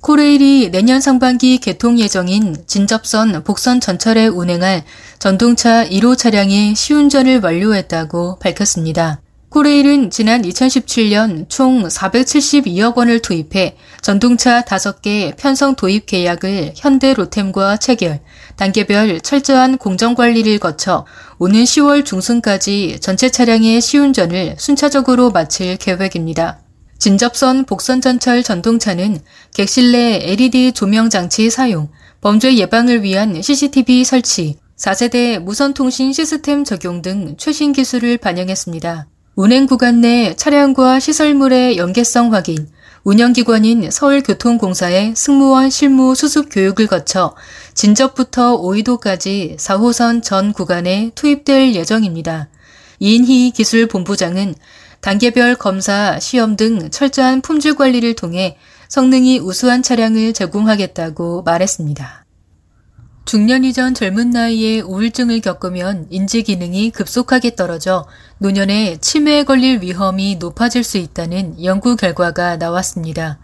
코레일이 내년 상반기 개통 예정인 진접선 복선 전철에 운행할 전동차 1호 차량의 시운전을 완료했다고 밝혔습니다. 코레일은 지난 2017년 총 472억 원을 투입해 전동차 5개 편성 도입 계약을 현대 로템과 체결, 단계별 철저한 공정관리를 거쳐 오는 10월 중순까지 전체 차량의 시운전을 순차적으로 마칠 계획입니다. 진접선 복선 전철 전동차는 객실 내 LED 조명 장치 사용, 범죄 예방을 위한 CCTV 설치, 4세대 무선통신 시스템 적용 등 최신 기술을 반영했습니다. 운행 구간 내 차량과 시설물의 연계성 확인, 운영기관인 서울교통공사의 승무원 실무 수습 교육을 거쳐 진접부터 오이도까지 4호선 전 구간에 투입될 예정입니다. 이인희 기술본부장은 단계별 검사, 시험 등 철저한 품질 관리를 통해 성능이 우수한 차량을 제공하겠다고 말했습니다. 중년 이전 젊은 나이에 우울증을 겪으면 인지 기능이 급속하게 떨어져 노년에 치매에 걸릴 위험이 높아질 수 있다는 연구 결과가 나왔습니다.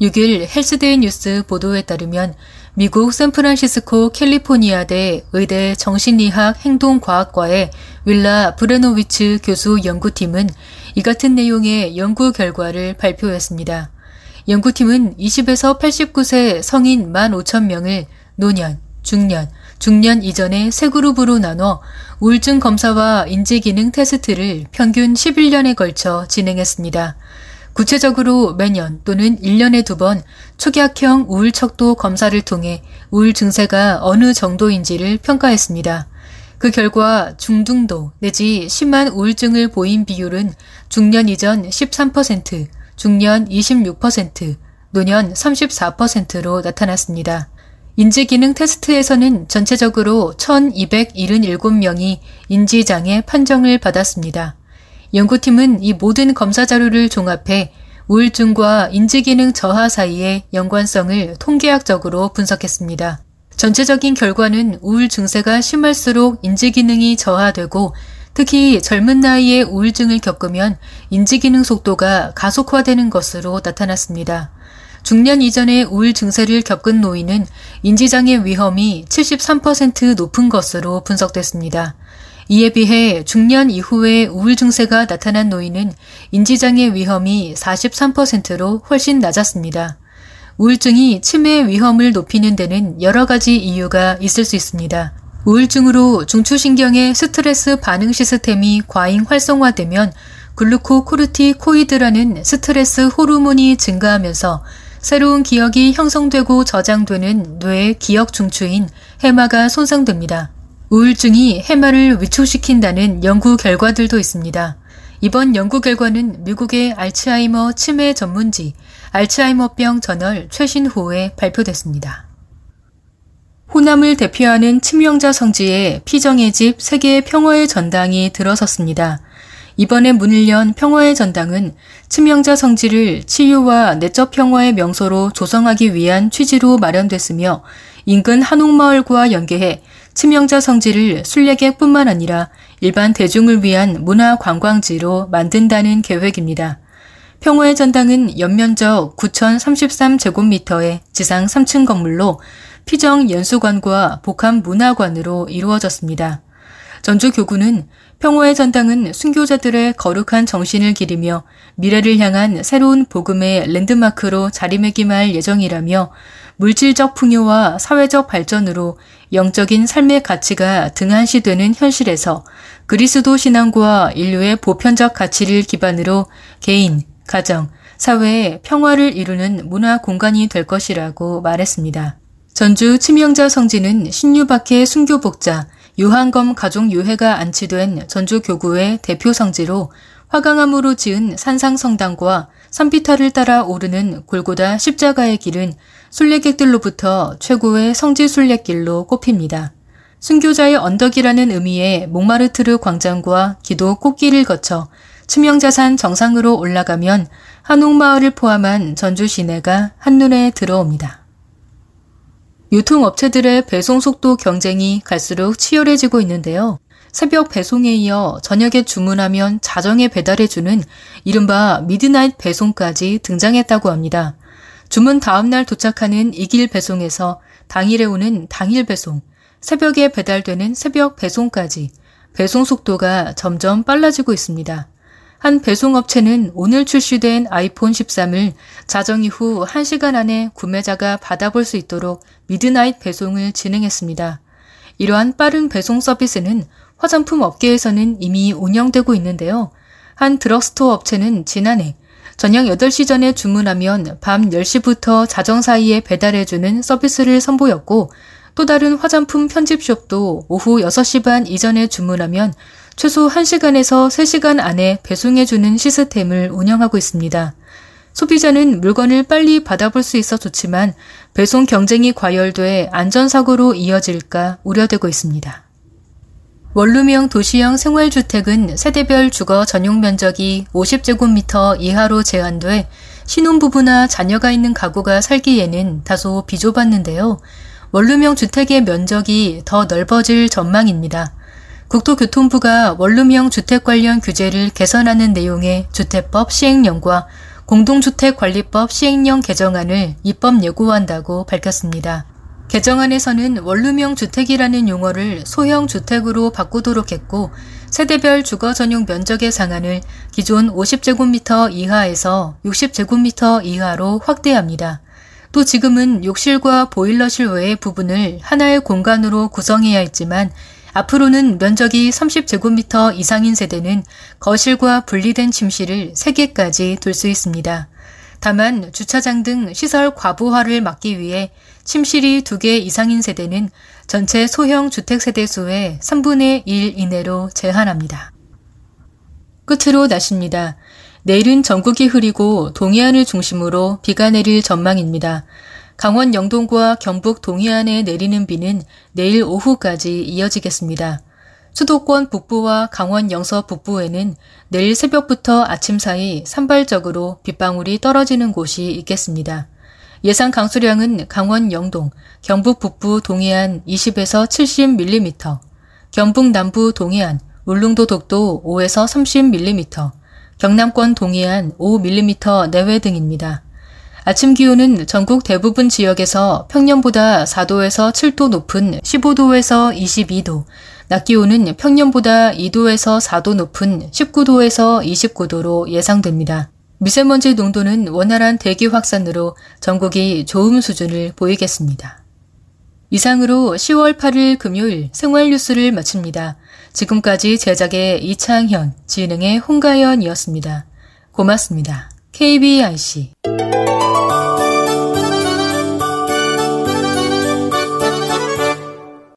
6일 헬스데이 뉴스 보도에 따르면 미국 샌프란시스코 캘리포니아대 의대 정신의학 행동과학과의 윌라 브레노위츠 교수 연구팀은 이 같은 내용의 연구 결과를 발표했습니다. 연구팀은 20에서 89세 성인 15,000명을 노년, 중년, 중년 이전의 세 그룹으로 나눠 우울증 검사와 인지기능 테스트를 평균 11년에 걸쳐 진행했습니다. 구체적으로 매년 또는 1년에 두번 축약형 우울 척도 검사를 통해 우울 증세가 어느 정도인지를 평가했습니다. 그 결과 중등도 내지 심한 우울증을 보인 비율은 중년 이전 13%, 중년 26%, 노년 34%로 나타났습니다. 인지기능 테스트에서는 전체적으로 1277명이 인지장애 판정을 받았습니다. 연구팀은 이 모든 검사 자료를 종합해 우울증과 인지기능 저하 사이의 연관성을 통계학적으로 분석했습니다. 전체적인 결과는 우울 증세가 심할수록 인지기능이 저하되고 특히 젊은 나이에 우울증을 겪으면 인지기능 속도가 가속화되는 것으로 나타났습니다. 중년 이전에 우울 증세를 겪은 노인은 인지장애 위험이 73% 높은 것으로 분석됐습니다. 이에 비해 중년 이후에 우울 증세가 나타난 노인은 인지장애 위험이 43%로 훨씬 낮았습니다. 우울증이 치매 위험을 높이는 데는 여러 가지 이유가 있을 수 있습니다. 우울증으로 중추신경의 스트레스 반응 시스템이 과잉 활성화되면 글루코코르티코이드라는 스트레스 호르몬이 증가하면서 새로운 기억이 형성되고 저장되는 뇌의 기억 중추인 해마가 손상됩니다. 우울증이 해마를 위축시킨다는 연구 결과들도 있습니다. 이번 연구 결과는 미국의 알츠하이머 치매 전문지 알츠하이머병 저널 최신 호에 발표됐습니다. 호남을 대표하는 치명자 성지에 피정의 집 세계의 평화의 전당이 들어섰습니다. 이번에 문을 연 평화의 전당은 치명자 성지를 치유와 내적 평화의 명소로 조성하기 위한 취지로 마련됐으며 인근 한옥마을과 연계해 치명자 성지를 순례객뿐만 아니라 일반 대중을 위한 문화 관광지로 만든다는 계획입니다. 평화의 전당은 연면적 9,033제곱미터의 지상 3층 건물로 피정 연수관과 복합 문화관으로 이루어졌습니다. 전주 교구는 평화의 전당은 순교자들의 거룩한 정신을 기리며 미래를 향한 새로운 복음의 랜드마크로 자리매김할 예정이라며 물질적 풍요와 사회적 발전으로 영적인 삶의 가치가 등한시되는 현실에서 그리스도 신앙과 인류의 보편적 가치를 기반으로 개인, 가정, 사회의 평화를 이루는 문화 공간이 될 것이라고 말했습니다. 전주 치명자 성지는 신유박해 순교복자, 유한검 가족 유해가 안치된 전주 교구의 대표 성지로 화강암으로 지은 산상성당과 산비탈을 따라 오르는 골고다 십자가의 길은 순례객들로부터 최고의 성지 순례길로 꼽힙니다. 순교자의 언덕이라는 의미의 몽마르트르 광장과 기도 꽃길을 거쳐 치명자산 정상으로 올라가면 한옥마을을 포함한 전주 시내가 한눈에 들어옵니다. 유통업체들의 배송 속도 경쟁이 갈수록 치열해지고 있는데요. 새벽 배송에 이어 저녁에 주문하면 자정에 배달해주는 이른바 midnight 배송까지 등장했다고 합니다. 주문 다음날 도착하는 익일 배송에서 당일에 오는 당일 배송, 새벽에 배달되는 새벽 배송까지 배송 속도가 점점 빨라지고 있습니다. 한 배송업체는 오늘 출시된 아이폰 13을 자정 이후 1시간 안에 구매자가 받아볼 수 있도록 midnight 배송을 진행했습니다. 이러한 빠른 배송 서비스는 화장품 업계에서는 이미 운영되고 있는데요. 한 드럭스토어 업체는 지난해 저녁 8시 전에 주문하면 밤 10시부터 자정 사이에 배달해주는 서비스를 선보였고 또 다른 화장품 편집숍도 오후 6시 반 이전에 주문하면 최소 1시간에서 3시간 안에 배송해주는 시스템을 운영하고 있습니다. 소비자는 물건을 빨리 받아볼 수 있어 좋지만 배송 경쟁이 과열돼 안전사고로 이어질까 우려되고 있습니다. 원룸형 도시형 생활주택은 세대별 주거 전용 면적이 50제곱미터 이하로 제한돼 신혼부부나 자녀가 있는 가구가 살기에는 다소 비좁았는데요. 원룸형 주택의 면적이 더 넓어질 전망입니다. 국토교통부가 원룸형 주택 관련 규제를 개선하는 내용의 주택법 시행령과 공동주택관리법 시행령 개정안을 입법 예고한다고 밝혔습니다. 개정안에서는 원룸형 주택이라는 용어를 소형 주택으로 바꾸도록 했고 세대별 주거 전용 면적의 상한을 기존 50제곱미터 이하에서 60제곱미터 이하로 확대합니다. 또 지금은 욕실과 보일러실 외의 부분을 하나의 공간으로 구성해야 했지만 앞으로는 면적이 30제곱미터 이상인 세대는 거실과 분리된 침실을 3개까지 둘 수 있습니다. 다만 주차장 등 시설 과부하를 막기 위해 침실이 2개 이상인 세대는 전체 소형 주택 세대 수의 3분의 1 이내로 제한합니다. 끝으로 날씨입니다. 내일은 전국이 흐리고 동해안을 중심으로 비가 내릴 전망입니다. 강원 영동과 경북 동해안에 내리는 비는 내일 오후까지 이어지겠습니다. 수도권 북부와 강원 영서 북부에는 내일 새벽부터 아침 사이 산발적으로 빗방울이 떨어지는 곳이 있겠습니다. 예상 강수량은 강원 영동, 경북 북부 동해안 20에서 70mm, 경북 남부 동해안, 울릉도 독도 5에서 30mm, 경남권 동해안 5mm 내외 등입니다. 아침 기온은 전국 대부분 지역에서 평년보다 4도에서 7도 높은 15도에서 22도, 낮 기온은 평년보다 2도에서 4도 높은 19도에서 29도로 예상됩니다. 미세먼지 농도는 원활한 대기 확산으로 전국이 좋음 수준을 보이겠습니다. 이상으로 10월 8일 금요일 생활 뉴스를 마칩니다. 지금까지 제작의 이창현, 진행의 홍가연이었습니다. 고맙습니다. KBIC